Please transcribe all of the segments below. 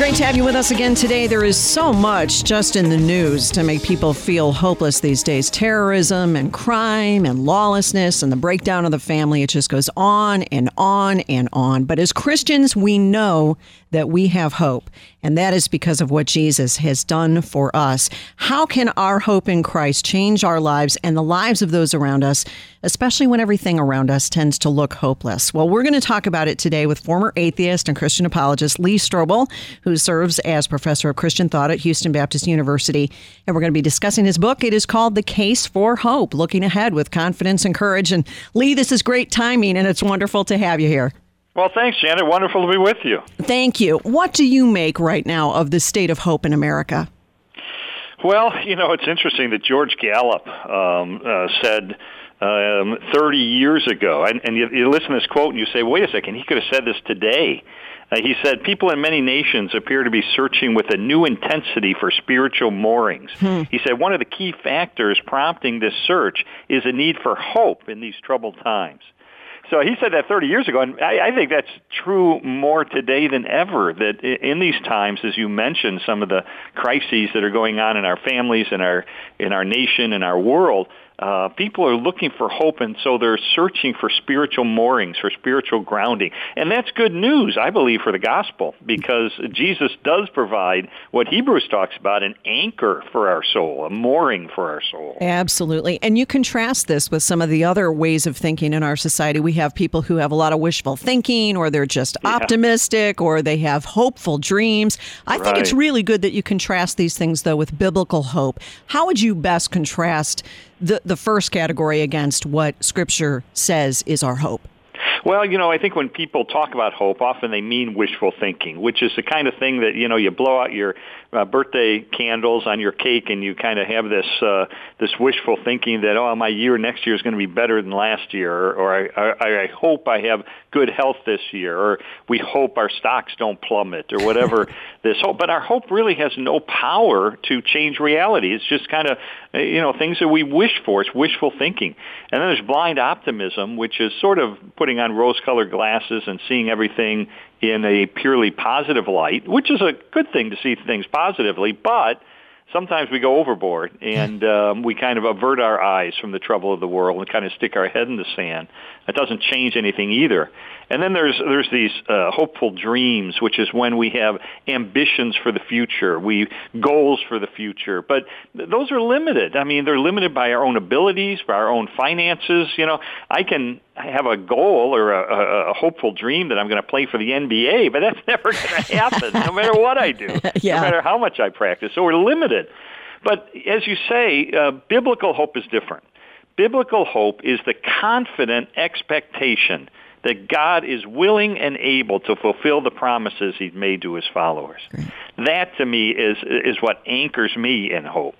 Great to have you with us again today. There is so much just in the news to make people feel hopeless these days terrorism and crime and lawlessness and the breakdown of the family. It just goes on and on and on. But as Christians, we know that we have hope, and that is because of what Jesus has done for us. How can our hope in Christ change our lives and the lives of those around us, especially when everything around us tends to look hopeless? Well, we're going to talk about it today with former atheist and Christian apologist Lee Strobel, who serves as professor of Christian thought at Houston Baptist University. And we're going to be discussing his book. It is called The Case for Hope Looking Ahead with Confidence and Courage. And Lee, this is great timing, and it's wonderful to have you here. Well, thanks, Janet. Wonderful to be with you. Thank you. What do you make right now of the state of hope in America? Well, you know, it's interesting that George Gallup um, uh, said um, 30 years ago, and, and you, you listen to this quote and you say, wait a second, he could have said this today. Uh, he said, People in many nations appear to be searching with a new intensity for spiritual moorings. Hmm. He said, One of the key factors prompting this search is a need for hope in these troubled times. So he said that 30 years ago, and I, I think that's true more today than ever. That in these times, as you mentioned, some of the crises that are going on in our families, in our in our nation, in our world, uh, people are looking for hope, and so they're searching for spiritual moorings, for spiritual grounding. And that's good news, I believe, for the gospel, because Jesus does provide what Hebrews talks about an anchor for our soul, a mooring for our soul. Absolutely. And you contrast this with some of the other ways of thinking in our society. We have people who have a lot of wishful thinking, or they're just yeah. optimistic, or they have hopeful dreams. I right. think it's really good that you contrast these things, though, with biblical hope. How would you best contrast? the, the first category against what Scripture says is our hope? Well, you know, I think when people talk about hope, often they mean wishful thinking, which is the kind of thing that you know you blow out your uh, birthday candles on your cake, and you kind of have this uh, this wishful thinking that oh, my year next year is going to be better than last year, or, or I, I, I hope I have good health this year, or we hope our stocks don't plummet, or whatever this hope. But our hope really has no power to change reality. It's just kind of you know things that we wish for. It's wishful thinking, and then there's blind optimism, which is sort of putting on rose-colored glasses and seeing everything in a purely positive light, which is a good thing to see things positively, but sometimes we go overboard and um, we kind of avert our eyes from the trouble of the world and kind of stick our head in the sand. That doesn't change anything either. And then there's there's these uh, hopeful dreams, which is when we have ambitions for the future, we goals for the future. But th- those are limited. I mean, they're limited by our own abilities, by our own finances. You know, I can have a goal or a, a, a hopeful dream that I'm going to play for the NBA, but that's never going to happen, no matter what I do, yeah. no matter how much I practice. So we're limited. But as you say, uh, biblical hope is different. Biblical hope is the confident expectation that God is willing and able to fulfill the promises he's made to his followers. That to me is is what anchors me in hope.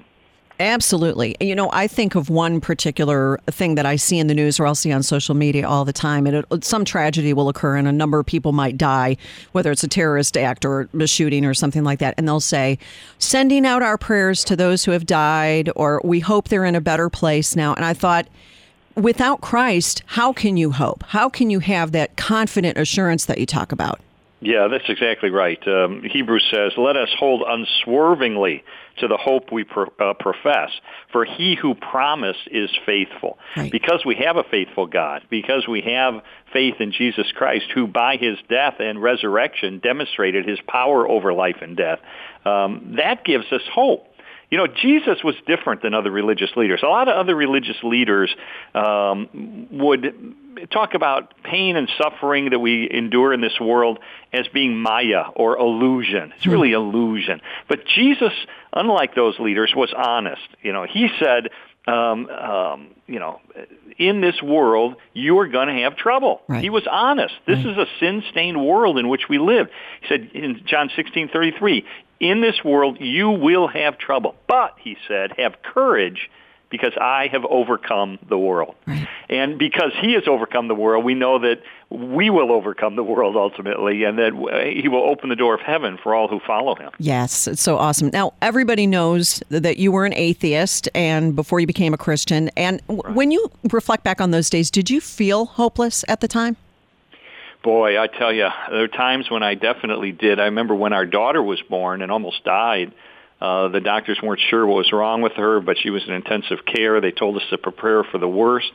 Absolutely. You know, I think of one particular thing that I see in the news or I'll see on social media all the time. And it, some tragedy will occur and a number of people might die, whether it's a terrorist act or a shooting or something like that. And they'll say, sending out our prayers to those who have died, or we hope they're in a better place now. And I thought, without Christ, how can you hope? How can you have that confident assurance that you talk about? Yeah, that's exactly right. Um, Hebrews says, "Let us hold unswervingly to the hope we pro- uh, profess, for He who promised is faithful." Right. Because we have a faithful God, because we have faith in Jesus Christ, who by His death and resurrection demonstrated His power over life and death, um, that gives us hope You know, Jesus was different than other religious leaders. A lot of other religious leaders um, would talk about pain and suffering that we endure in this world as being maya or illusion. It's really illusion. But Jesus, unlike those leaders, was honest. You know, he said, um, um, you know, in this world, you are going to have trouble. Right. He was honest. This Right. is a sin-stained world in which we live. He said in John 16:33, "In this world you will have trouble, but he said, have courage." Because I have overcome the world. Right. And because he has overcome the world, we know that we will overcome the world ultimately, and that he will open the door of heaven for all who follow him. Yes, it's so awesome. Now, everybody knows that you were an atheist and before you became a Christian. And w- when you reflect back on those days, did you feel hopeless at the time? Boy, I tell you, there are times when I definitely did. I remember when our daughter was born and almost died. Uh, the doctors weren't sure what was wrong with her, but she was in intensive care. They told us to prepare for the worst.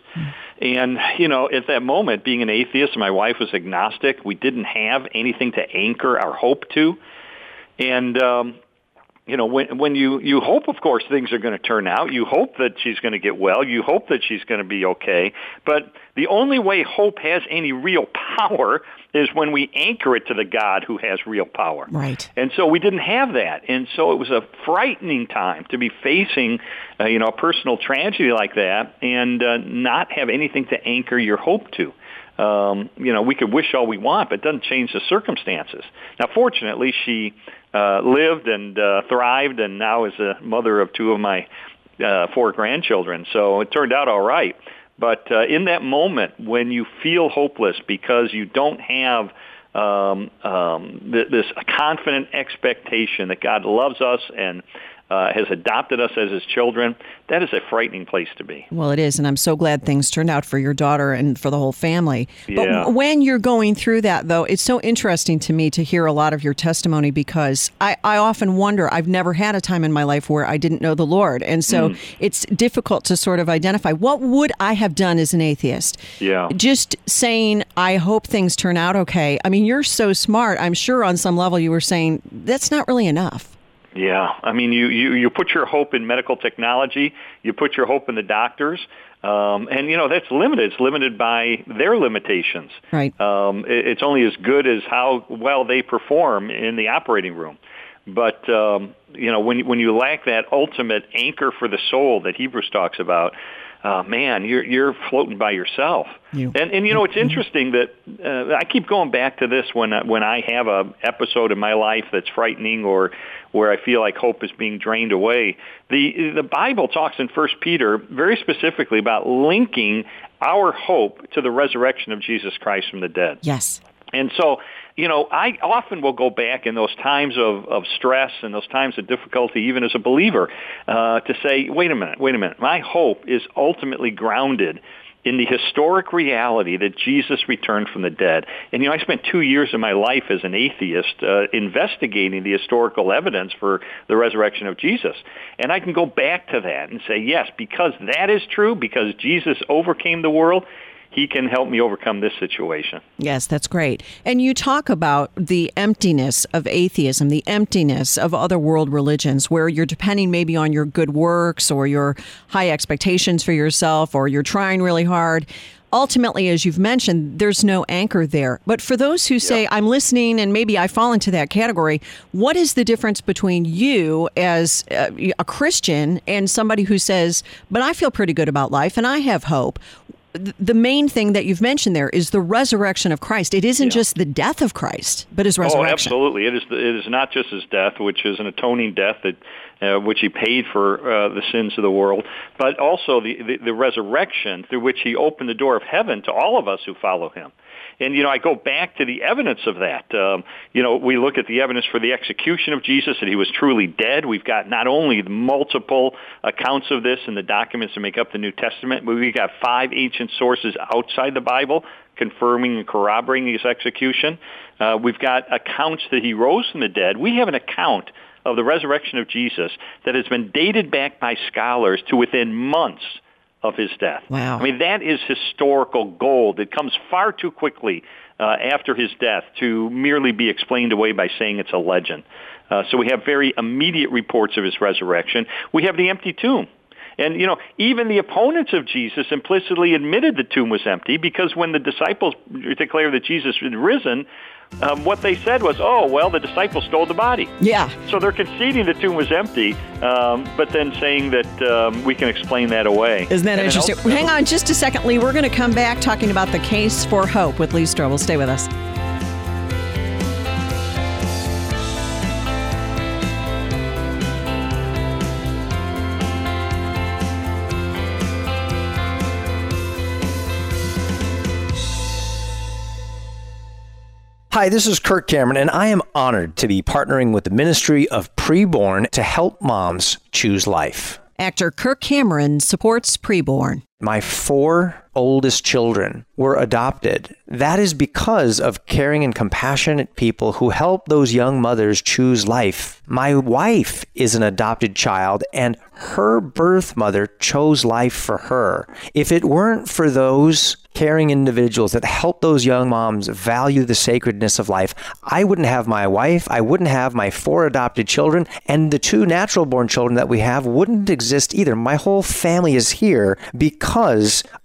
And, you know, at that moment, being an atheist, my wife was agnostic. We didn't have anything to anchor our hope to. And, um, you know, when when you you hope, of course, things are going to turn out. You hope that she's going to get well. You hope that she's going to be okay. But the only way hope has any real power is when we anchor it to the God who has real power. Right. And so we didn't have that, and so it was a frightening time to be facing, uh, you know, a personal tragedy like that, and uh, not have anything to anchor your hope to. Um, you know, we could wish all we want, but it doesn't change the circumstances. Now, fortunately, she uh, lived and uh, thrived, and now is a mother of two of my uh, four grandchildren. So it turned out all right. But uh, in that moment, when you feel hopeless because you don't have um, um, th- this confident expectation that God loves us and uh, has adopted us as his children, that is a frightening place to be. Well, it is, and I'm so glad things turned out for your daughter and for the whole family. But Yeah. w- when you're going through that, though, it's so interesting to me to hear a lot of your testimony because I, I often wonder, I've never had a time in my life where I didn't know the Lord. And so Mm. it's difficult to sort of identify what would I have done as an atheist? Yeah. Just saying, I hope things turn out okay. I mean, you're so smart. I'm sure on some level you were saying, that's not really enough. Yeah, I mean, you, you, you put your hope in medical technology, you put your hope in the doctors, um, and you know that's limited. It's limited by their limitations. Right. Um, it, it's only as good as how well they perform in the operating room. But um, you know, when when you lack that ultimate anchor for the soul that Hebrews talks about, uh, man, you're you're floating by yourself. You- And and you know it's interesting that uh, I keep going back to this when I- when I have a episode in my life that's frightening or where I feel like hope is being drained away. The the Bible talks in First Peter very specifically about linking our hope to the resurrection of Jesus Christ from the dead. Yes. And so, you know, I often will go back in those times of, of stress and those times of difficulty, even as a believer, uh, to say, wait a minute, wait a minute. My hope is ultimately grounded in the historic reality that Jesus returned from the dead. And, you know, I spent two years of my life as an atheist uh, investigating the historical evidence for the resurrection of Jesus. And I can go back to that and say, yes, because that is true, because Jesus overcame the world, he can help me overcome this situation. Yes, that's great. And you talk about the emptiness of atheism, the emptiness of other world religions, where you're depending maybe on your good works or your high expectations for yourself or you're trying really hard. Ultimately, as you've mentioned, there's no anchor there. But for those who say, I'm listening and maybe I fall into that category, what is the difference between you as uh, a Christian and somebody who says, but I feel pretty good about life and I have hope? Th- the main thing that you've mentioned there is the resurrection of Christ. It isn't just the death of Christ, but his resurrection. Oh, absolutely. It is. It is not just his death, which is an atoning death that, uh, which he paid for uh, the sins of the world, but also the, the the resurrection through which he opened the door of heaven to all of us who follow him. And you know, I go back to the evidence of that. Um, you know, we look at the evidence for the execution of Jesus that he was truly dead. We've got not only multiple accounts of this in the documents that make up the New Testament, but we've got five ancient sources outside the Bible confirming and corroborating his execution. Uh, we've got accounts that he rose from the dead. We have an account of the resurrection of Jesus that has been dated back by scholars to within months of his death. Wow. I mean, that is historical gold. It comes far too quickly uh, after his death to merely be explained away by saying it's a legend. Uh, so we have very immediate reports of his resurrection. We have the empty tomb. And, you know, even the opponents of Jesus implicitly admitted the tomb was empty because when the disciples declared that Jesus had risen, um, what they said was, oh, well, the disciples stole the body. Yeah. So they're conceding the tomb was empty, um, but then saying that um, we can explain that away. Isn't that and interesting? Hang on just a second, Lee. We're going to come back talking about the case for hope with Lee Strobel. Stay with us. Hi, this is Kirk Cameron, and I am honored to be partnering with the Ministry of Preborn to help moms choose life. Actor Kirk Cameron supports Preborn. My four oldest children were adopted. That is because of caring and compassionate people who help those young mothers choose life. My wife is an adopted child, and her birth mother chose life for her. If it weren't for those caring individuals that help those young moms value the sacredness of life, I wouldn't have my wife, I wouldn't have my four adopted children, and the two natural born children that we have wouldn't exist either. My whole family is here because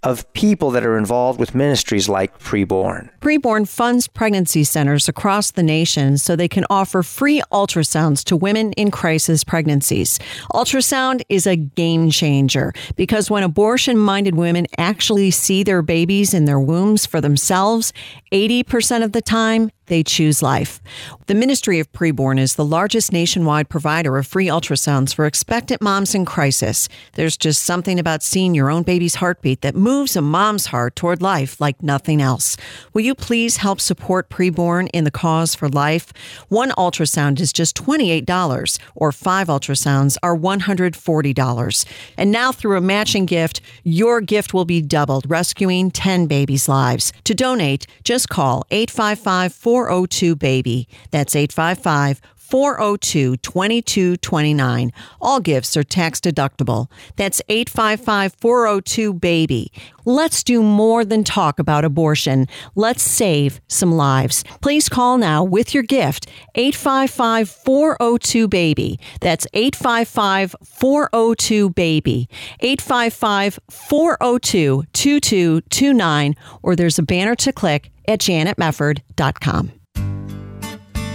of people that are involved with ministries like Preborn. Preborn funds pregnancy centers across the nation so they can offer free ultrasounds to women in crisis pregnancies. Ultrasound is a game changer because when abortion minded women actually see their babies in their wombs for themselves, 80% of the time, they choose life. The Ministry of Preborn is the largest nationwide provider of free ultrasounds for expectant moms in crisis. There's just something about seeing your own baby's heartbeat that moves a mom's heart toward life like nothing else. Will you please help support Preborn in the cause for life? One ultrasound is just $28, or five ultrasounds are $140. And now, through a matching gift, your gift will be doubled, rescuing 10 babies' lives. To donate, just call 855 402 BABY. That's 855 402 2229. All gifts are tax deductible. That's 855 402 BABY. Let's do more than talk about abortion. Let's save some lives. Please call now with your gift 855 402 BABY. That's 855 402 BABY. 855 402 2229. Or there's a banner to click at janetmefford.com.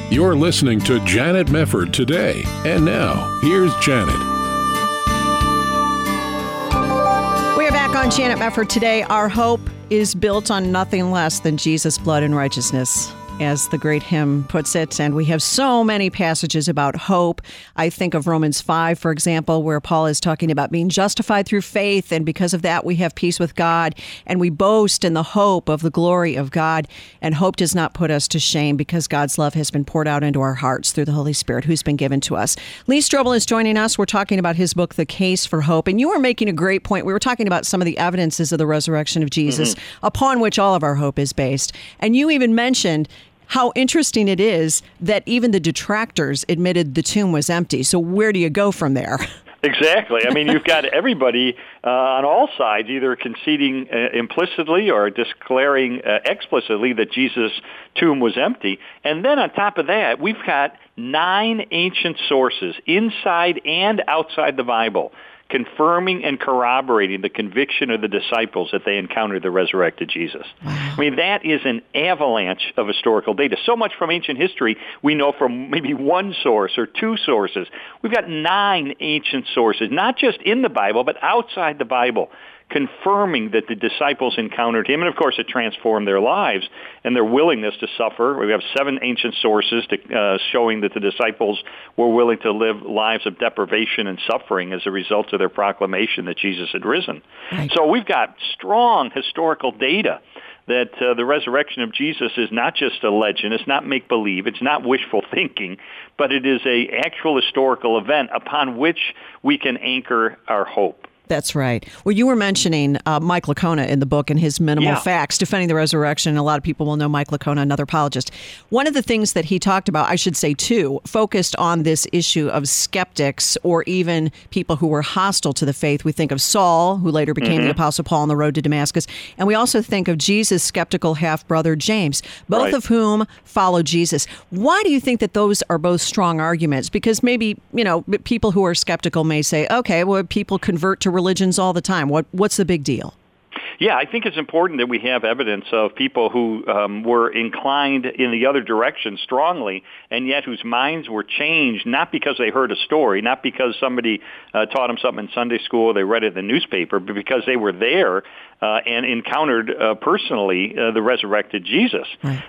You're listening to Janet Mefford today. And now, here's Janet. We are back on Janet Mefford today. Our hope is built on nothing less than Jesus' blood and righteousness as the great hymn puts it. And we have so many passages about hope. I think of Romans 5, for example, where Paul is talking about being justified through faith. And because of that, we have peace with God. And we boast in the hope of the glory of God. And hope does not put us to shame because God's love has been poured out into our hearts through the Holy Spirit who's been given to us. Lee Strobel is joining us. We're talking about his book, The Case for Hope. And you were making a great point. We were talking about some of the evidences of the resurrection of Jesus mm-hmm. upon which all of our hope is based. And you even mentioned how interesting it is that even the detractors admitted the tomb was empty. So where do you go from there? Exactly. I mean, you've got everybody uh, on all sides either conceding uh, implicitly or declaring uh, explicitly that Jesus' tomb was empty. And then on top of that, we've got nine ancient sources inside and outside the Bible confirming and corroborating the conviction of the disciples that they encountered the resurrected Jesus. Wow. I mean, that is an avalanche of historical data. So much from ancient history we know from maybe one source or two sources. We've got nine ancient sources, not just in the Bible, but outside the Bible confirming that the disciples encountered him. And of course, it transformed their lives and their willingness to suffer. We have seven ancient sources to, uh, showing that the disciples were willing to live lives of deprivation and suffering as a result of their proclamation that Jesus had risen. Right. So we've got strong historical data that uh, the resurrection of Jesus is not just a legend, it's not make believe, it's not wishful thinking, but it is a actual historical event upon which we can anchor our hope. That's right. Well, you were mentioning uh, Mike Licona in the book and his minimal Yeah. facts defending the resurrection. A lot of people will know Mike Licona, another apologist. One of the things that he talked about, I should say too, focused on this issue of skeptics or even people who were hostile to the faith. We think of Saul, who later became Mm-hmm. the Apostle Paul on the road to Damascus, and we also think of Jesus' skeptical half brother James, both Right. of whom followed Jesus. Why do you think that those are both strong arguments? Because maybe you know people who are skeptical may say, okay, well, people convert to religions all the time. What what's the big deal? Yeah, I think it's important that we have evidence of people who um, were inclined in the other direction strongly, and yet whose minds were changed not because they heard a story, not because somebody uh, taught them something in Sunday school or they read it in the newspaper, but because they were there uh, and encountered uh, personally uh, the resurrected Jesus.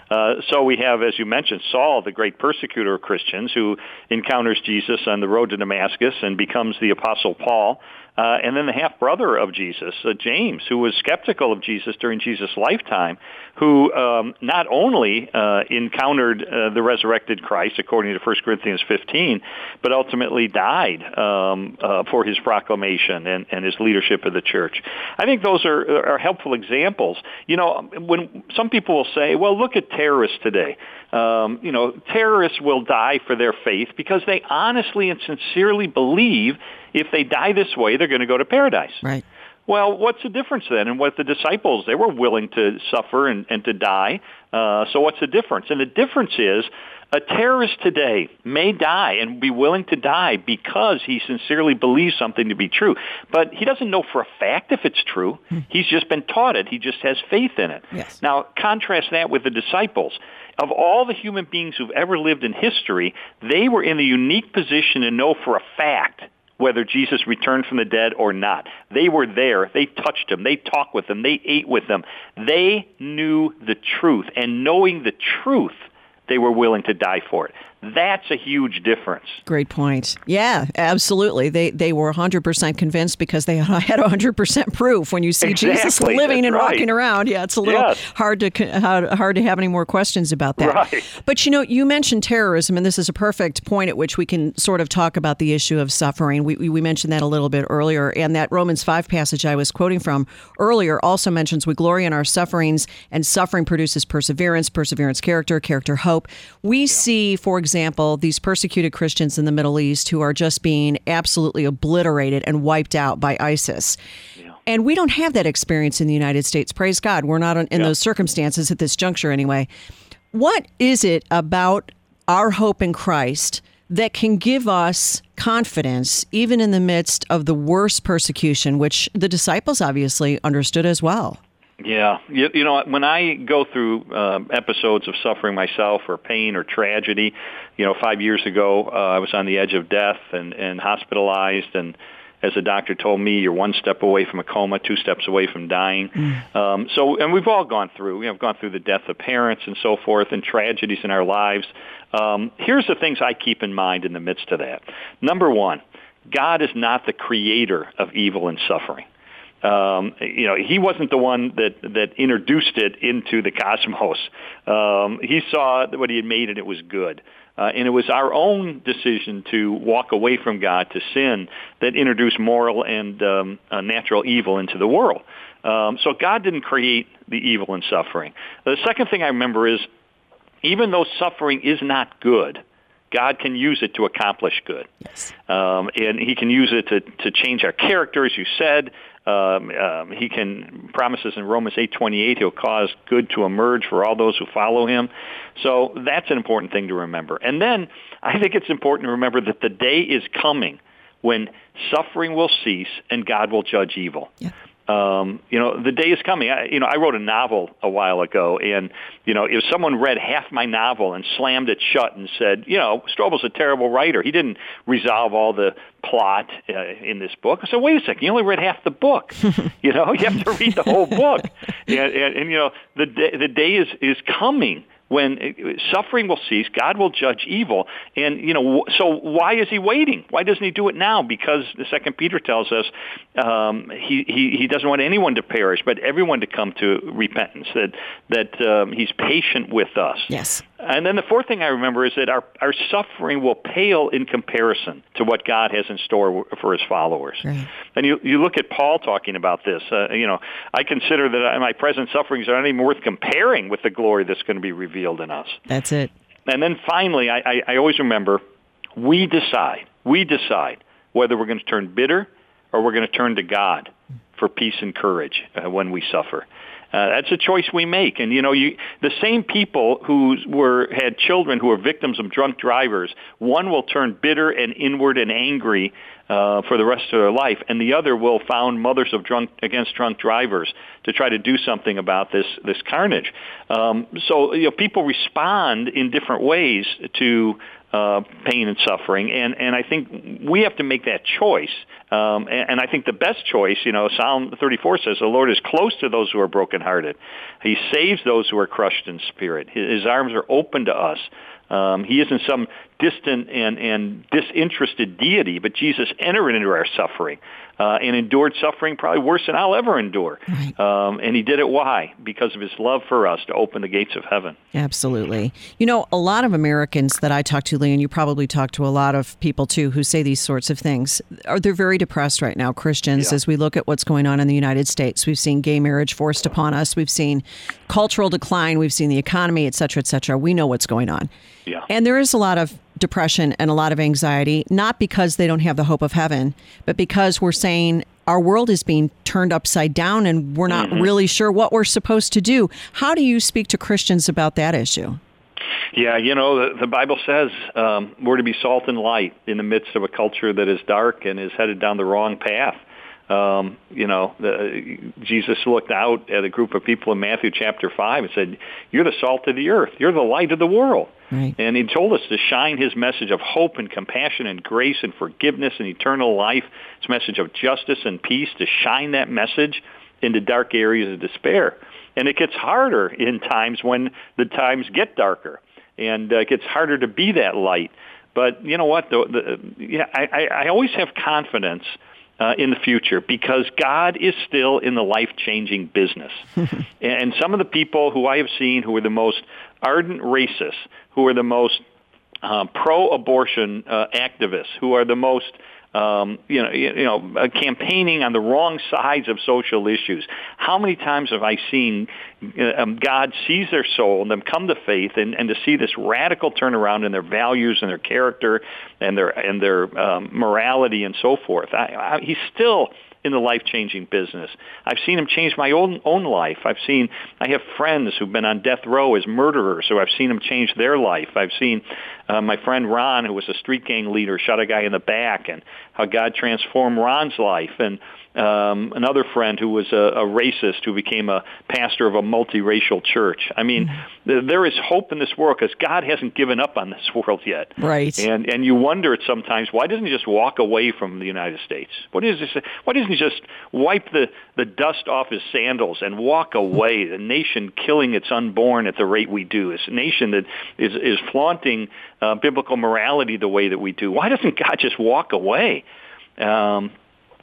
Uh, so we have, as you mentioned, Saul, the great persecutor of Christians, who encounters Jesus on the road to Damascus and becomes the Apostle Paul. Uh, and then the half brother of Jesus, uh, James, who was skeptical of Jesus during Jesus' lifetime, who um, not only uh, encountered uh, the resurrected Christ, according to 1 Corinthians 15, but ultimately died um, uh, for his proclamation and, and his leadership of the church. I think those are, are helpful examples. You know, when some people will say, well, look at terrorists today. Um, you know, terrorists will die for their faith because they honestly and sincerely believe if they die this way, they're going to go to paradise. Right. Well, what's the difference then? And what the disciples, they were willing to suffer and, and to die. Uh, so what's the difference? And the difference is a terrorist today may die and be willing to die because he sincerely believes something to be true. But he doesn't know for a fact if it's true. Hmm. He's just been taught it. He just has faith in it. Yes. Now, contrast that with the disciples. Of all the human beings who've ever lived in history, they were in the unique position to know for a fact whether Jesus returned from the dead or not. They were there. They touched him. They talked with him. They ate with him. They knew the truth. And knowing the truth, they were willing to die for it. That's a huge difference. Great point. Yeah, absolutely. They they were 100% convinced because they had 100% proof. When you see Jesus living That's and right. walking around, yeah, it's a little Yes. hard to hard, to have any more questions about that. Right. But you know, you mentioned terrorism, and this is a perfect point at which we can sort of talk about the issue of suffering. We we, we mentioned that a little bit earlier, and that Romans 5 passage I was quoting from earlier also mentions we glory in our sufferings, and suffering produces perseverance, perseverance character, character hope. We see, for example, these persecuted Christians in the Middle East who are just being absolutely obliterated and wiped out by ISIS. And we don't have that experience in the United States. Praise God. We're not in those circumstances at this juncture anyway. What is it about our hope in Christ that can give us confidence even in the midst of the worst persecution, which the disciples obviously understood as well? Yeah, you, you know, when I go through um, episodes of suffering myself or pain or tragedy, you know, five years ago uh, I was on the edge of death and, and hospitalized, and as the doctor told me, you're one step away from a coma, two steps away from dying. Um, so, and we've all gone through, you know, gone through the death of parents and so forth, and tragedies in our lives. Um, here's the things I keep in mind in the midst of that. Number one, God is not the creator of evil and suffering um, you know, he wasn't the one that that introduced it into the cosmos. Um, he saw what he had made, and it was good. Uh, and it was our own decision to walk away from God to sin that introduced moral and um, uh, natural evil into the world. Um, so God didn't create the evil and suffering. The second thing I remember is, even though suffering is not good, God can use it to accomplish good. Yes. Um, and he can use it to, to change our character, as you said. Um, um, he can promises in Romans 8:28 he'll cause good to emerge for all those who follow him. So that's an important thing to remember. And then I think it's important to remember that the day is coming when suffering will cease and God will judge evil. Yeah. Um, you know, the day is coming. I, you know, I wrote a novel a while ago, and you know, if someone read half my novel and slammed it shut and said, you know, Strobel's a terrible writer. He didn't resolve all the plot uh, in this book. I said, wait a second, you only read half the book. you know, you have to read the whole book. and, and, and you know, the day, the day is is coming when uh, suffering will cease, God will judge evil. And, you know, so why is he waiting? Why doesn't he do it now? Because the second Peter tells us um, he, he, he doesn't want anyone to perish, but everyone to come to repentance, that, that um, he's patient with us. Yes. And then the fourth thing I remember is that our, our suffering will pale in comparison to what God has in store for his followers. Right. And you, you look at Paul talking about this. Uh, you know, I consider that my present sufferings are not even worth comparing with the glory that's going to be revealed in us. That's it. And then finally, I, I, I always remember we decide, we decide whether we're going to turn bitter or we're going to turn to God for peace and courage uh, when we suffer. Uh, that's a choice we make, and you know, you the same people who were had children who were victims of drunk drivers. One will turn bitter and inward and angry uh, for the rest of their life, and the other will found mothers of drunk against drunk drivers to try to do something about this this carnage. Um, so you know, people respond in different ways to uh, pain and suffering, and and I think we have to make that choice. Um, and, and I think the best choice, you know, Psalm 34 says, "The Lord is close to those who are brokenhearted. He saves those who are crushed in spirit. His, his arms are open to us." Um, he isn't some distant and, and disinterested deity, but Jesus entered into our suffering uh, and endured suffering probably worse than I'll ever endure. Right. Um, and he did it why? Because of his love for us to open the gates of heaven. Absolutely. You know, a lot of Americans that I talk to, Lee, and you probably talk to a lot of people too who say these sorts of things, are they're very depressed right now, Christians, Yeah. as we look at what's going on in the United States. We've seen gay marriage forced upon us. We've seen cultural decline. We've seen the economy, et cetera, et cetera. We know what's going on. Yeah. And there is a lot of depression and a lot of anxiety, not because they don't have the hope of heaven, but because we're saying our world is being turned upside down and we're not really sure what we're supposed to do. How do you speak to Christians about that issue? Yeah, you know, the, the Bible says um, we're to be salt and light in the midst of a culture that is dark and is headed down the wrong path. Um, you know, the, Jesus looked out at a group of people in Matthew chapter 5 and said, you're the salt of the earth. You're the light of the world. Right. And he told us to shine his message of hope and compassion and grace and forgiveness and eternal life, his message of justice and peace, to shine that message into dark areas of despair. And it gets harder in times when the times get darker. And uh, it gets harder to be that light. But you know what? The, the, yeah, I, I, I always have confidence uh, in the future because God is still in the life-changing business. and some of the people who I have seen who are the most ardent racists, who are the most uh, pro-abortion uh, activists, who are the most um, you know, you, know, uh, campaigning on the wrong sides of social issues. How many times have I seen uh, um, God sees their soul and them come to faith, and, and to see this radical turnaround in their values and their character and their and their um, morality and so forth? I, I, he's still in the life-changing business. I've seen him change my own own life. I've seen I have friends who've been on death row as murderers, so I've seen him change their life. I've seen uh, my friend Ron, who was a street gang leader, shot a guy in the back, and how God transformed Ron's life. And um, another friend who was a, a racist who became a pastor of a multiracial church. I mean, th- there is hope in this world because God hasn't given up on this world yet. Right. And and you wonder at sometimes why doesn't he just walk away from the United States? What is this? Why doesn't he just wipe the the dust off his sandals and walk away? The nation killing its unborn at the rate we do. This nation that is is flaunting uh, biblical morality the way that we do. Why doesn't God just walk away? Um,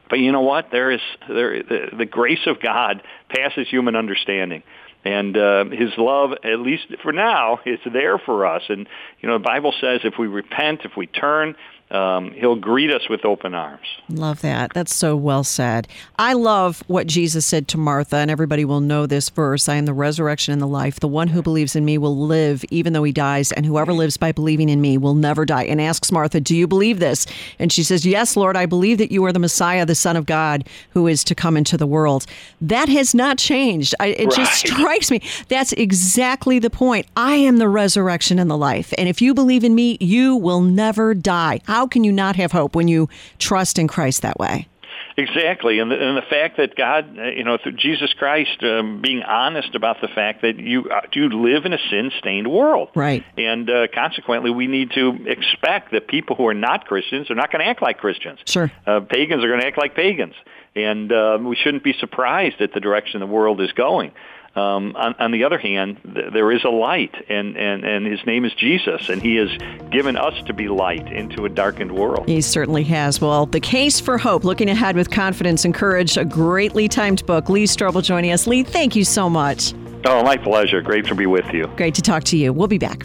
but you know what? There is there the, the grace of God passes human understanding. And uh, His love, at least for now, is there for us. And you know, the Bible says if we repent, if we turn, um, He'll greet us with open arms. Love that. That's so well said. I love what Jesus said to Martha, and everybody will know this verse I am the resurrection and the life. The one who believes in me will live even though he dies, and whoever lives by believing in me will never die. And asks Martha, Do you believe this? And she says, Yes, Lord, I believe that you are the Messiah, the Son of God, who is to come into the world. That has not changed. I, it just strikes me. That's exactly the point. I am the resurrection and the life. And if you believe in me, you will never die. How can you not have hope when you trust in Christ that way? Exactly, and the, and the fact that God, uh, you know, through Jesus Christ, um, being honest about the fact that you uh, you live in a sin-stained world, Right. And uh, consequently, we need to expect that people who are not Christians are not going to act like Christians. Sure. uh, pagans are going to act like pagans, and uh, we shouldn't be surprised at the direction the world is going. Um, on, on the other hand, th- there is a light, and, and, and his name is Jesus, and he has given us to be light into a darkened world. He certainly has. Well, The Case for Hope, looking ahead with confidence and courage, a greatly timed book. Lee Strobel joining us. Lee, thank you so much. Oh, my pleasure. Great to be with you. Great to talk to you. We'll be back.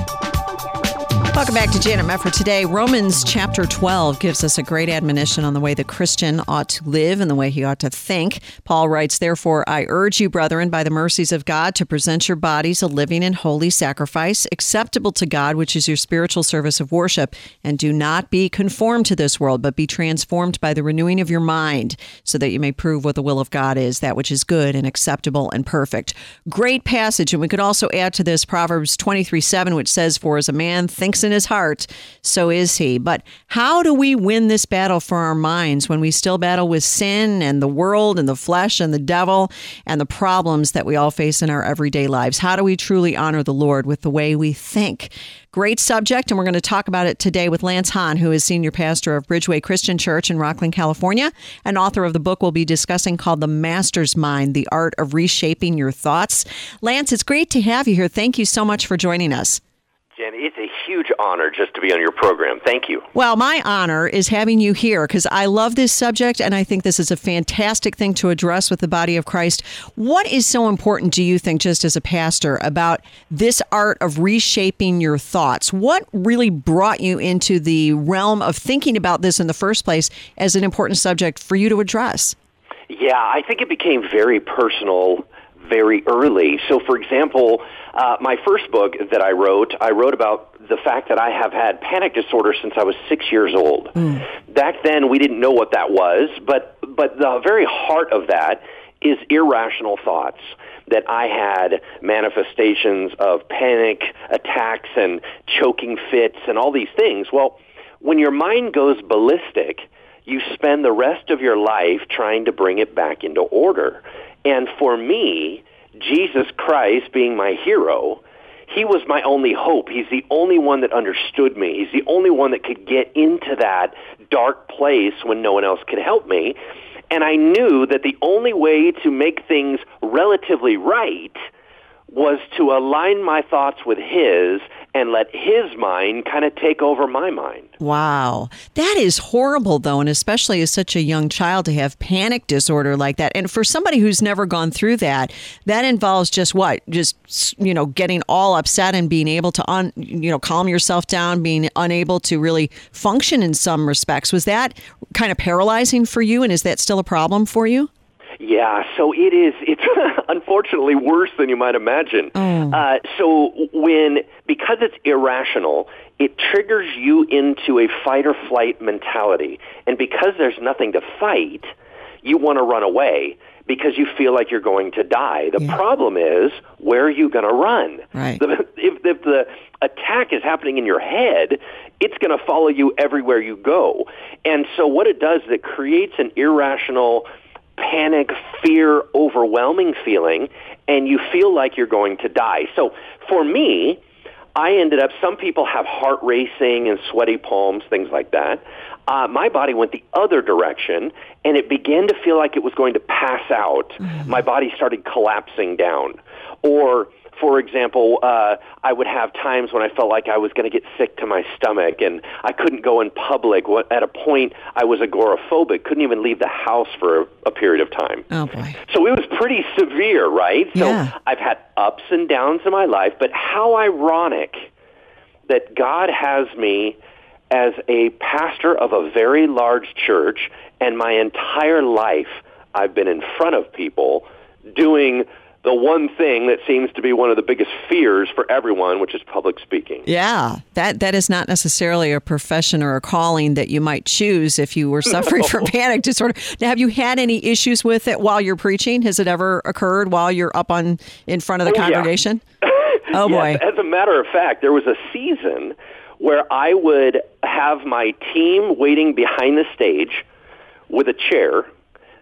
Welcome back to Janet Mefford today. Romans chapter 12 gives us a great admonition on the way the Christian ought to live and the way he ought to think. Paul writes, Therefore, I urge you, brethren, by the mercies of God, to present your bodies a living and holy sacrifice, acceptable to God, which is your spiritual service of worship. And do not be conformed to this world, but be transformed by the renewing of your mind, so that you may prove what the will of God is, that which is good and acceptable and perfect. Great passage. And we could also add to this Proverbs 23 7, which says, For as a man thinks in his heart, so is he. But how do we win this battle for our minds when we still battle with sin and the world and the flesh and the devil and the problems that we all face in our everyday lives? How do we truly honor the Lord with the way we think? Great subject, and we're going to talk about it today with Lance Hahn, who is senior pastor of Bridgeway Christian Church in Rocklin, California, and author of the book we'll be discussing called The Master's Mind The Art of Reshaping Your Thoughts. Lance, it's great to have you here. Thank you so much for joining us. Jen, it's a huge honor just to be on your program. Thank you. Well, my honor is having you here because I love this subject and I think this is a fantastic thing to address with the body of Christ. What is so important, do you think, just as a pastor, about this art of reshaping your thoughts? What really brought you into the realm of thinking about this in the first place as an important subject for you to address? Yeah, I think it became very personal very early. So, for example, uh, my first book that I wrote, I wrote about the fact that I have had panic disorder since I was six years old. Mm. Back then, we didn't know what that was, but but the very heart of that is irrational thoughts. That I had manifestations of panic attacks and choking fits and all these things. Well, when your mind goes ballistic, you spend the rest of your life trying to bring it back into order. And for me, Jesus Christ being my hero, he was my only hope. He's the only one that understood me. He's the only one that could get into that dark place when no one else could help me. And I knew that the only way to make things relatively right was to align my thoughts with his and let his mind kind of take over my mind. Wow. That is horrible, though, and especially as such a young child to have panic disorder like that. And for somebody who's never gone through that, that involves just what? Just, you know, getting all upset and being able to, un, you know, calm yourself down, being unable to really function in some respects. Was that kind of paralyzing for you, and is that still a problem for you? Yeah, so it is. It's unfortunately worse than you might imagine. Mm. Uh, so when because it's irrational, it triggers you into a fight or flight mentality, and because there's nothing to fight, you want to run away because you feel like you're going to die. The yeah. problem is where are you going to run? Right. The, if, if the attack is happening in your head, it's going to follow you everywhere you go. And so what it does is it creates an irrational panic, fear, overwhelming feeling, and you feel like you're going to die. So for me, I ended up, some people have heart racing and sweaty palms, things like that. Uh, my body went the other direction, and it began to feel like it was going to pass out. Mm-hmm. My body started collapsing down. Or for example, uh, I would have times when I felt like I was going to get sick to my stomach and I couldn't go in public. At a point, I was agoraphobic, couldn't even leave the house for a, a period of time. Oh, boy. So it was pretty severe, right? Yeah. So I've had ups and downs in my life, but how ironic that God has me as a pastor of a very large church, and my entire life I've been in front of people doing the one thing that seems to be one of the biggest fears for everyone, which is public speaking. Yeah, that that is not necessarily a profession or a calling that you might choose if you were suffering no. from panic disorder. Now, have you had any issues with it while you're preaching? Has it ever occurred while you're up on in front of the oh, congregation? Yeah. oh boy! Yes, as a matter of fact, there was a season where I would have my team waiting behind the stage with a chair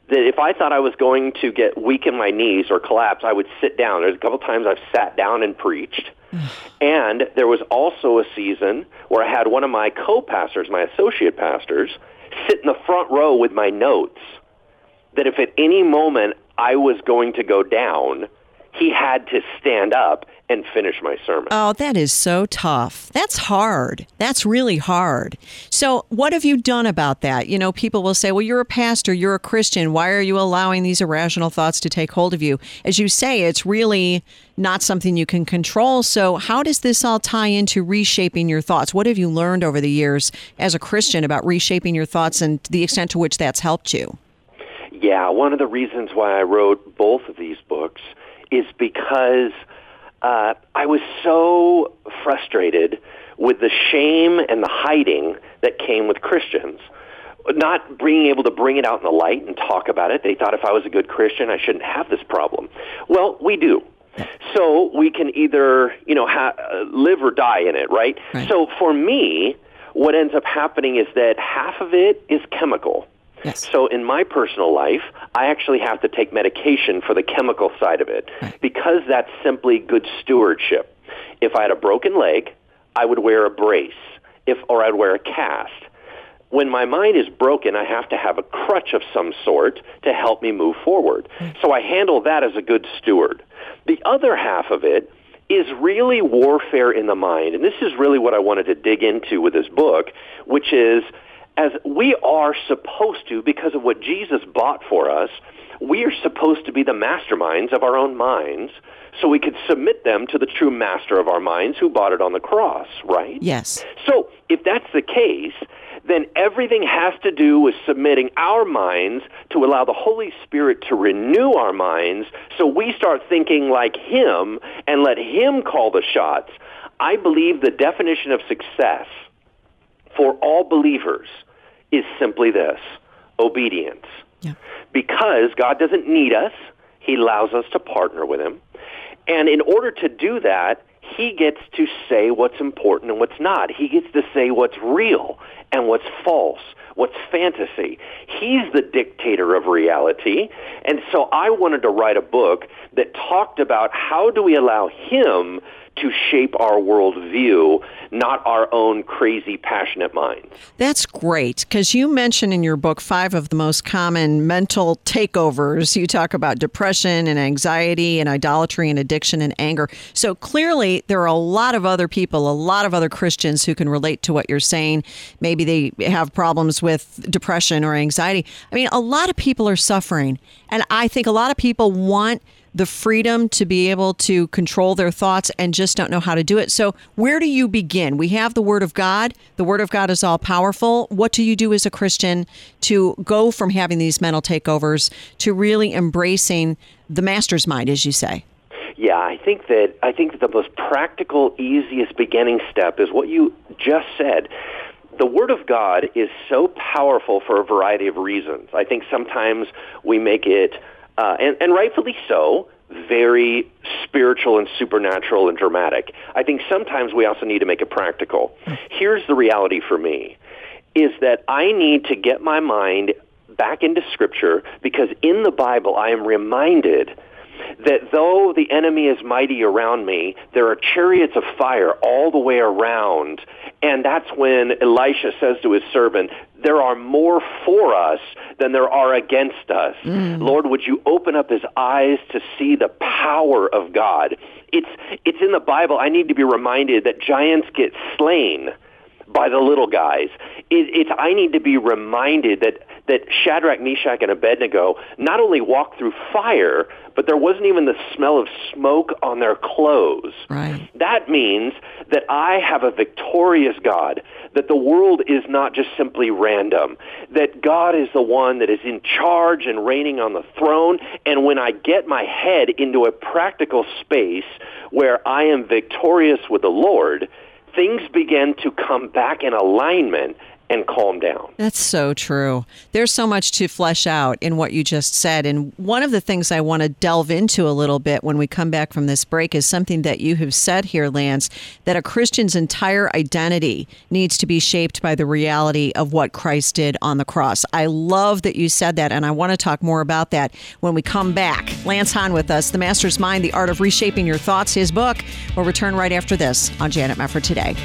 that if I thought I was going to get weak in my knees or collapse, I would sit down. There's a couple times I've sat down and preached. and there was also a season where I had one of my co-pastors, my associate pastors, sit in the front row with my notes that if at any moment I was going to go down, he had to stand up and finish my sermon. Oh, that is so tough. That's hard. That's really hard. So, what have you done about that? You know, people will say, well, you're a pastor, you're a Christian. Why are you allowing these irrational thoughts to take hold of you? As you say, it's really not something you can control. So, how does this all tie into reshaping your thoughts? What have you learned over the years as a Christian about reshaping your thoughts and the extent to which that's helped you? Yeah, one of the reasons why I wrote both of these books is because uh, I was so frustrated with the shame and the hiding that came with Christians. Not being able to bring it out in the light and talk about it. They thought if I was a good Christian, I shouldn't have this problem. Well, we do. So we can either, you know, ha- uh, live or die in it, right? Right. So for me, what ends up happening is that half of it is chemical. Yes. So in my personal life, I actually have to take medication for the chemical side of it because that's simply good stewardship. If I had a broken leg, I would wear a brace, if or I'd wear a cast. When my mind is broken, I have to have a crutch of some sort to help me move forward. So I handle that as a good steward. The other half of it is really warfare in the mind. And this is really what I wanted to dig into with this book, which is as we are supposed to, because of what Jesus bought for us, we are supposed to be the masterminds of our own minds so we could submit them to the true master of our minds who bought it on the cross, right? Yes. So if that's the case, then everything has to do with submitting our minds to allow the Holy Spirit to renew our minds so we start thinking like Him and let Him call the shots. I believe the definition of success for all believers is simply this obedience. Yeah. Because God doesn't need us, He allows us to partner with Him. And in order to do that, He gets to say what's important and what's not. He gets to say what's real and what's false, what's fantasy. He's the dictator of reality. And so I wanted to write a book that talked about how do we allow Him to shape our worldview, not our own crazy, passionate minds. That's great because you mention in your book five of the most common mental takeovers. You talk about depression and anxiety and idolatry and addiction and anger. So clearly, there are a lot of other people, a lot of other Christians who can relate to what you're saying. Maybe they have problems with depression or anxiety. I mean, a lot of people are suffering. And I think a lot of people want the freedom to be able to control their thoughts and just don't know how to do it. So, where do you begin? We have the Word of God. The Word of God is all powerful. What do you do as a Christian to go from having these mental takeovers to really embracing the master's mind, as you say? Yeah, I think that I think that the most practical, easiest beginning step is what you just said. The Word of God is so powerful for a variety of reasons. I think sometimes we make it uh, and, and rightfully so, very spiritual and supernatural and dramatic. I think sometimes we also need to make it practical. Here's the reality for me, is that I need to get my mind back into Scripture because in the Bible I am reminded that though the enemy is mighty around me, there are chariots of fire all the way around. And that's when Elisha says to his servant, there are more for us than there are against us. Mm. Lord, would you open up his eyes to see the power of God? It's, it's in the Bible. I need to be reminded that giants get slain by the little guys. It, it's I need to be reminded that that Shadrach, Meshach, and Abednego not only walked through fire, but there wasn't even the smell of smoke on their clothes. Right. That means that I have a victorious God, that the world is not just simply random, that God is the one that is in charge and reigning on the throne, and when I get my head into a practical space where I am victorious with the Lord, things begin to come back in alignment and calm down. That's so true. There's so much to flesh out in what you just said. And one of the things I want to delve into a little bit when we come back from this break is something that you have said here, Lance, that a Christian's entire identity needs to be shaped by the reality of what Christ did on the cross. I love that you said that, and I want to talk more about that when we come back. Lance Hahn with us, The Master's Mind, The Art of Reshaping Your Thoughts, his book. We'll return right after this on Janet Mefford today.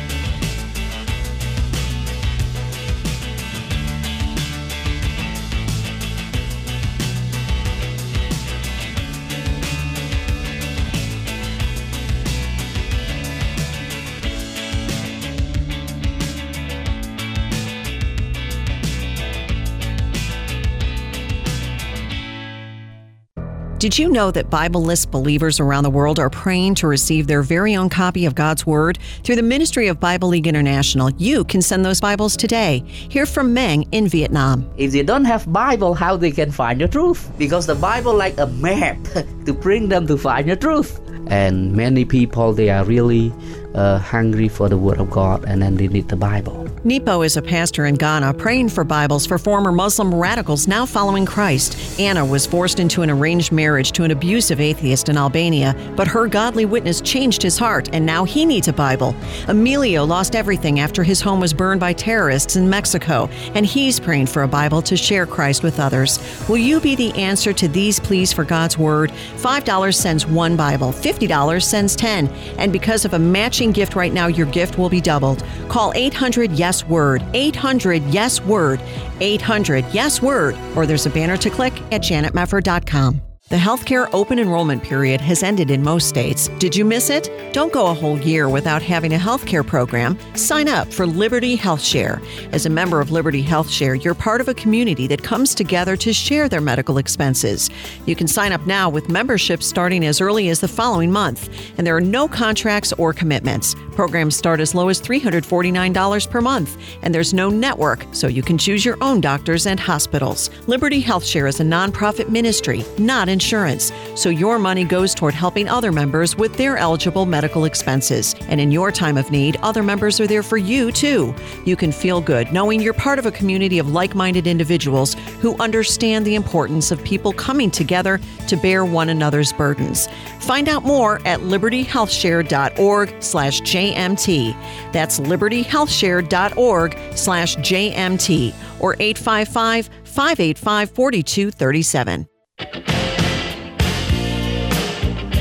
Did you know that Bibleless believers around the world are praying to receive their very own copy of God's Word? Through the Ministry of Bible League International, you can send those Bibles today. Hear from Meng in Vietnam. If they don't have Bible, how they can find the truth? Because the Bible like a map to bring them to find the truth. And many people they are really uh, hungry for the Word of God, and then they need the Bible. Nepo is a pastor in Ghana praying for Bibles for former Muslim radicals now following Christ. Anna was forced into an arranged marriage to an abusive atheist in Albania, but her godly witness changed his heart, and now he needs a Bible. Emilio lost everything after his home was burned by terrorists in Mexico, and he's praying for a Bible to share Christ with others. Will you be the answer to these pleas for God's Word? $5 sends one Bible, $50 sends 10. And because of a matching gift right now, your gift will be doubled. Call 800 Yes Word, 800 Yes Word, 800 Yes Word, or there's a banner to click at janetmefford.com. The healthcare open enrollment period has ended in most states. Did you miss it? Don't go a whole year without having a healthcare program. Sign up for Liberty Health Share. As a member of Liberty Health Share, you're part of a community that comes together to share their medical expenses. You can sign up now with memberships starting as early as the following month, and there are no contracts or commitments. Programs start as low as $349 per month, and there's no network, so you can choose your own doctors and hospitals. Liberty Health Share is a nonprofit ministry, not insurance, so your money goes toward helping other members with their eligible medical expenses. And in your time of need, other members are there for you too. You can feel good knowing you're part of a community of like-minded individuals who understand the importance of people coming together to bear one another's burdens. Find out more at libertyhealthshare.org slash JMT. That's libertyhealthshare.org slash JMT or 855 585 4237.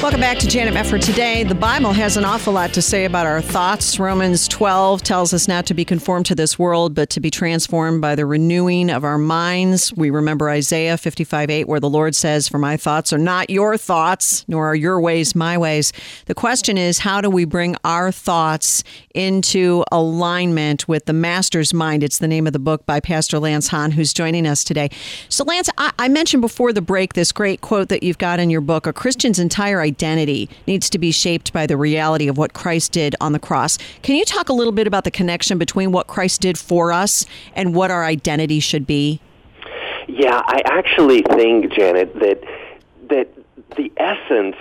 Welcome back to Janet Mefford today. The Bible has an awful lot to say about our thoughts. Romans 12 tells us not to be conformed to this world, but to be transformed by the renewing of our minds. We remember Isaiah 55 8, where the Lord says, For my thoughts are not your thoughts, nor are your ways my ways. The question is, how do we bring our thoughts into alignment with the Master's mind? It's the name of the book by Pastor Lance Hahn, who's joining us today. So, Lance, I, I mentioned before the break this great quote that you've got in your book A Christian's entire identity needs to be shaped by the reality of what Christ did on the cross. Can you talk a little bit about the connection between what Christ did for us and what our identity should be? Yeah, I actually think, Janet, that that the essence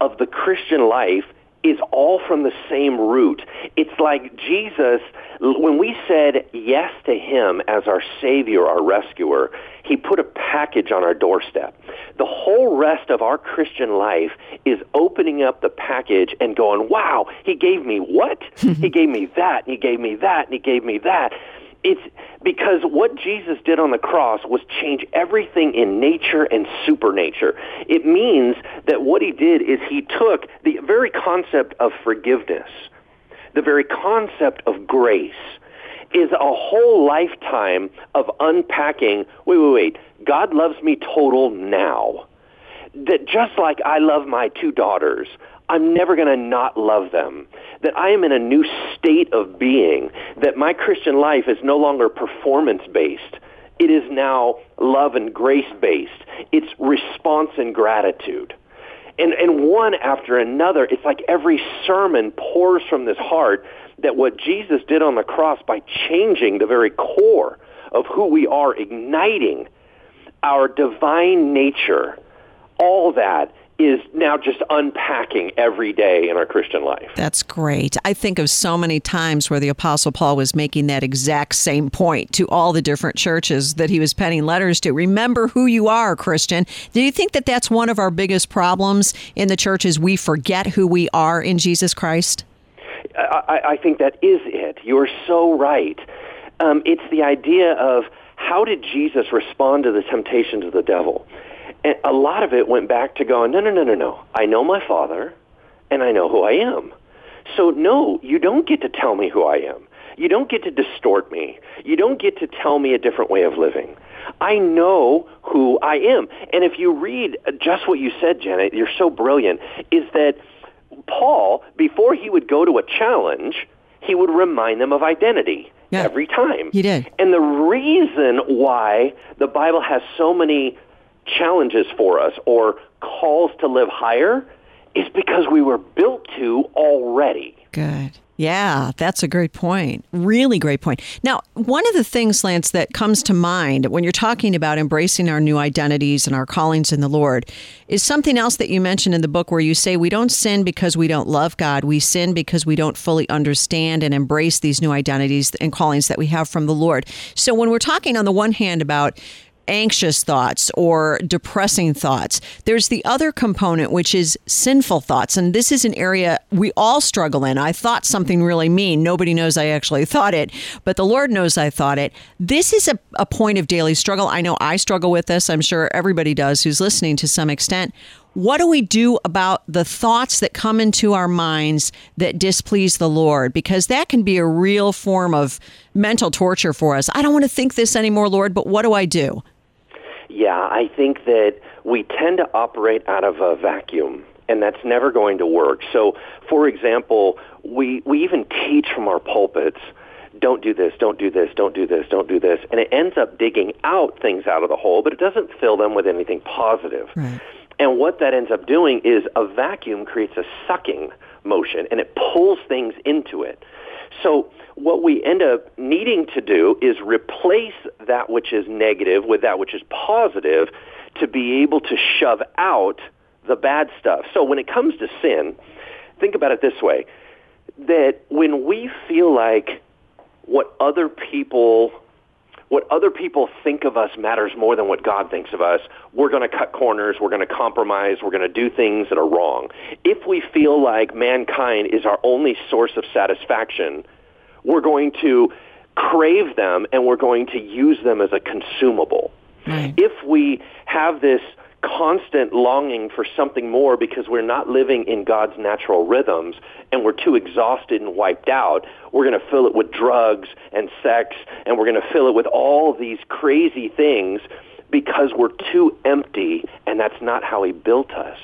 of the Christian life is all from the same root. It's like Jesus, when we said yes to him as our Savior, our rescuer, he put a package on our doorstep. The whole rest of our Christian life is opening up the package and going, wow, he gave me what? he gave me that, and he gave me that, and he gave me that it's because what Jesus did on the cross was change everything in nature and supernature. It means that what he did is he took the very concept of forgiveness, the very concept of grace, is a whole lifetime of unpacking, wait, wait, wait, God loves me total now. That just like I love my two daughters, I'm never going to not love them. That I am in a new state of being. That my Christian life is no longer performance based. It is now love and grace based. It's response and gratitude. And, and one after another, it's like every sermon pours from this heart that what Jesus did on the cross by changing the very core of who we are, igniting our divine nature, all that is now just unpacking every day in our Christian life. That's great. I think of so many times where the Apostle Paul was making that exact same point to all the different churches that he was penning letters to. Remember who you are, Christian. Do you think that that's one of our biggest problems in the church is we forget who we are in Jesus Christ? I, I think that is it. You're so right. Um, it's the idea of how did Jesus respond to the temptations of the devil? And a lot of it went back to going, no, no, no, no, no. I know my Father, and I know who I am. So, no, you don't get to tell me who I am. You don't get to distort me. You don't get to tell me a different way of living. I know who I am. And if you read just what you said, Janet, you're so brilliant, is that Paul, before he would go to a challenge, he would remind them of identity yeah, every time. He did. And the reason why the Bible has so many challenges for us or calls to live higher is because we were built to already. Good. Yeah, that's a great point. Really great point. Now, one of the things, Lance, that comes to mind when you're talking about embracing our new identities and our callings in the Lord is something else that you mentioned in the book where you say we don't sin because we don't love God. We sin because we don't fully understand and embrace these new identities and callings that we have from the Lord. So, when we're talking on the one hand about anxious thoughts or depressing thoughts. There's the other component, which is sinful thoughts. And this is an area we all struggle in. I thought something really mean. Nobody knows I actually thought it, but the Lord knows I thought it. This is a, a point of daily struggle. I know I struggle with this. I'm sure everybody does who's listening to some extent. What do we do about the thoughts that come into our minds that displease the Lord? Because that can be a real form of mental torture for us. I don't want to think this anymore, Lord, but what do I do? Yeah, I think that we tend to operate out of a vacuum and that's never going to work. So, for example, we we even teach from our pulpits, don't do this, don't do this, don't do this, don't do this, and it ends up digging out things out of the hole, but it doesn't fill them with anything positive. Right. And what that ends up doing is a vacuum creates a sucking motion and it pulls things into it. So what we end up needing to do is replace that which is negative with that which is positive to be able to shove out the bad stuff. So when it comes to sin, think about it this way, that when we feel like what other people what other people think of us matters more than what God thinks of us, we're going to cut corners, we're going to compromise, we're going to do things that are wrong. If we feel like mankind is our only source of satisfaction, we're going to crave them and we're going to use them as a consumable. Right. If we have this constant longing for something more because we're not living in God's natural rhythms and we're too exhausted and wiped out, we're going to fill it with drugs and sex and we're going to fill it with all these crazy things because we're too empty and that's not how he built us.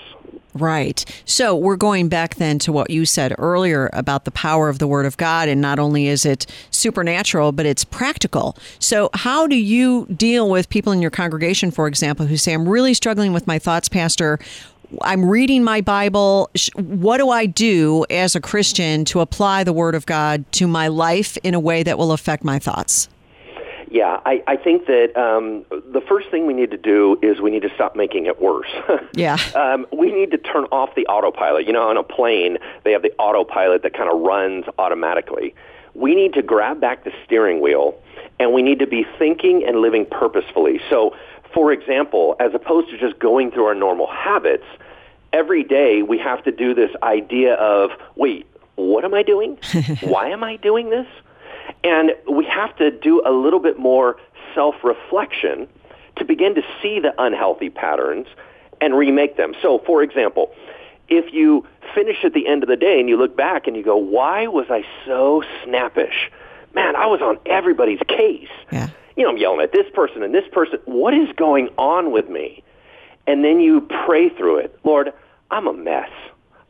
Right. So we're going back then to what you said earlier about the power of the Word of God. And not only is it supernatural, but it's practical. So, how do you deal with people in your congregation, for example, who say, I'm really struggling with my thoughts, Pastor? I'm reading my Bible. What do I do as a Christian to apply the Word of God to my life in a way that will affect my thoughts? Yeah, I, I think that um, the first thing we need to do is we need to stop making it worse. yeah. Um, we need to turn off the autopilot. You know, on a plane, they have the autopilot that kind of runs automatically. We need to grab back the steering wheel and we need to be thinking and living purposefully. So, for example, as opposed to just going through our normal habits, every day we have to do this idea of, wait, what am I doing? Why am I doing this? And we have to do a little bit more self-reflection to begin to see the unhealthy patterns and remake them. So, for example, if you finish at the end of the day and you look back and you go, why was I so snappish? Man, I was on everybody's case. Yeah. You know, I'm yelling at this person and this person. What is going on with me? And then you pray through it. Lord, I'm a mess.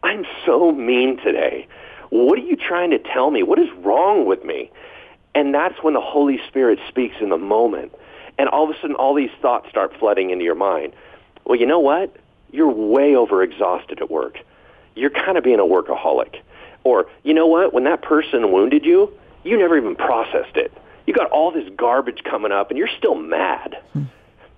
I'm so mean today. What are you trying to tell me? What is wrong with me? And that's when the Holy Spirit speaks in the moment. And all of a sudden, all these thoughts start flooding into your mind. Well, you know what? You're way overexhausted at work. You're kind of being a workaholic. Or, you know what? When that person wounded you, you never even processed it. You got all this garbage coming up, and you're still mad. Hmm.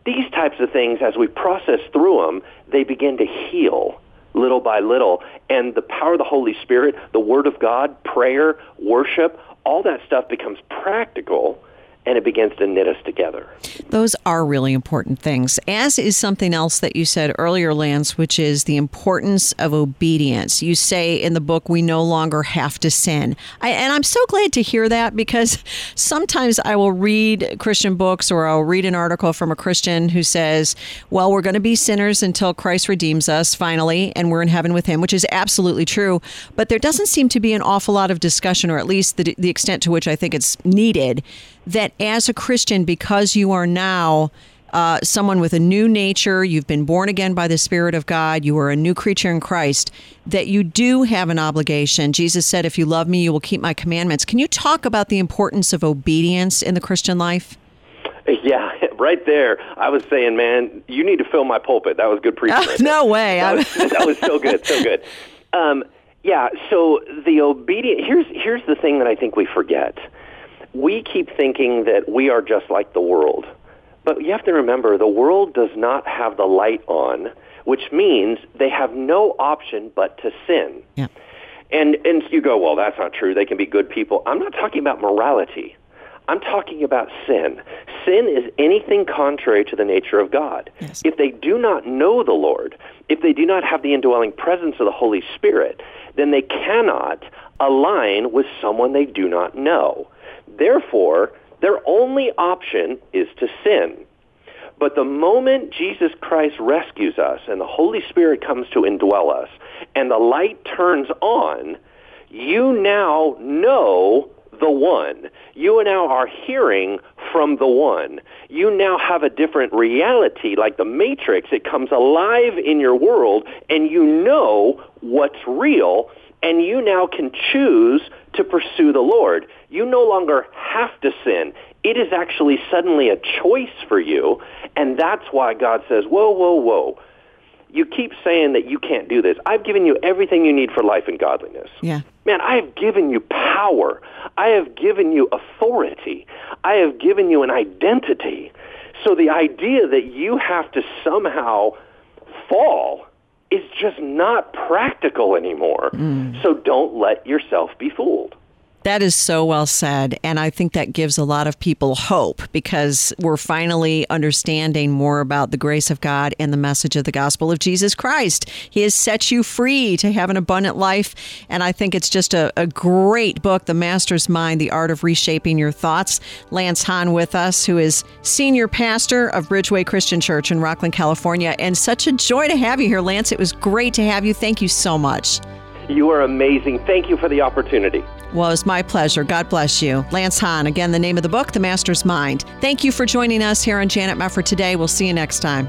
These types of things, as we process through them, they begin to heal little by little. And the power of the Holy Spirit, the Word of God, prayer, worship, all that stuff becomes practical and it begins to knit us together. Those are really important things, as is something else that you said earlier, Lance, which is the importance of obedience. You say in the book, we no longer have to sin. I, and I'm so glad to hear that because sometimes I will read Christian books or I'll read an article from a Christian who says, well, we're going to be sinners until Christ redeems us finally, and we're in heaven with him, which is absolutely true. But there doesn't seem to be an awful lot of discussion, or at least the, the extent to which I think it's needed that as a Christian, because you are now uh, someone with a new nature, you've been born again by the Spirit of God, you are a new creature in Christ, that you do have an obligation. Jesus said, If you love me, you will keep my commandments. Can you talk about the importance of obedience in the Christian life? Yeah, right there. I was saying, man, you need to fill my pulpit. That was good preaching. Right no way. That was, that was so good, so good. Um, yeah. So the obedient. Here's here's the thing that I think we forget we keep thinking that we are just like the world. But you have to remember, the world does not have the light on, which means they have no option but to sin. Yeah. And, and you go, well, that's not true. They can be good people. I'm not talking about morality. I'm talking about sin. Sin is anything contrary to the nature of God. Yes. If they do not know the Lord, if they do not have the indwelling presence of the Holy Spirit, then they cannot align with someone they do not know. Therefore, their only option is to sin. But the moment Jesus Christ rescues us and the Holy Spirit comes to indwell us and the light turns on, you now know the one. You now are hearing from the one. You now have a different reality like the matrix. It comes alive in your world and you know what's real and you now can choose to pursue the Lord. You no longer have to sin. It is actually suddenly a choice for you, and that's why God says, whoa, whoa, whoa. You keep saying that you can't do this. I've given you everything you need for life and godliness. Yeah. Man, I have given you power. I have given you authority. I have given you an identity. So the idea that you have to somehow fall is just not practical anymore. Mm. So don't let yourself be fooled. That is so well said. And I think that gives a lot of people hope because we're finally understanding more about the grace of God and the message of the gospel of Jesus Christ. He has set you free to have an abundant life. And I think it's just a, a great book, The Master's Mind, The Art of Reshaping Your Thoughts. Lance Hahn with us, who is senior pastor of Bridgeway Christian Church in Rocklin, California. And such a joy to have you here, Lance. It was great to have you. Thank you so much. You are amazing. Thank you for the opportunity. Well, it's my pleasure. God bless you. Lance Hahn, again, the name of the book, The Master's Mind. Thank you for joining us here on Janet Mefford today. We'll see you next time.